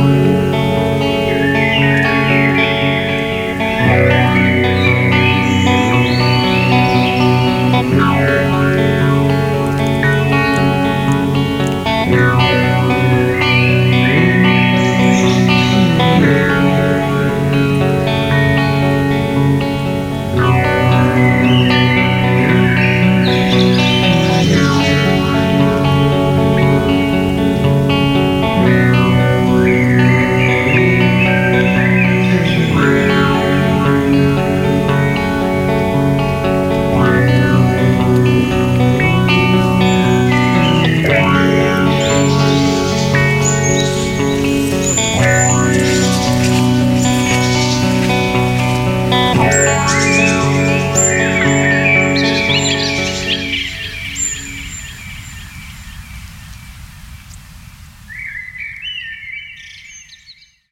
Amen.